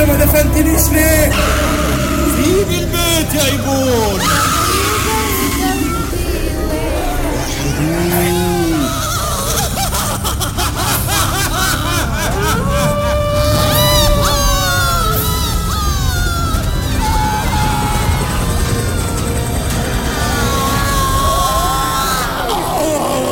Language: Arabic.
ما دفنتنيش ليه؟ سيب البيت يا إيبون.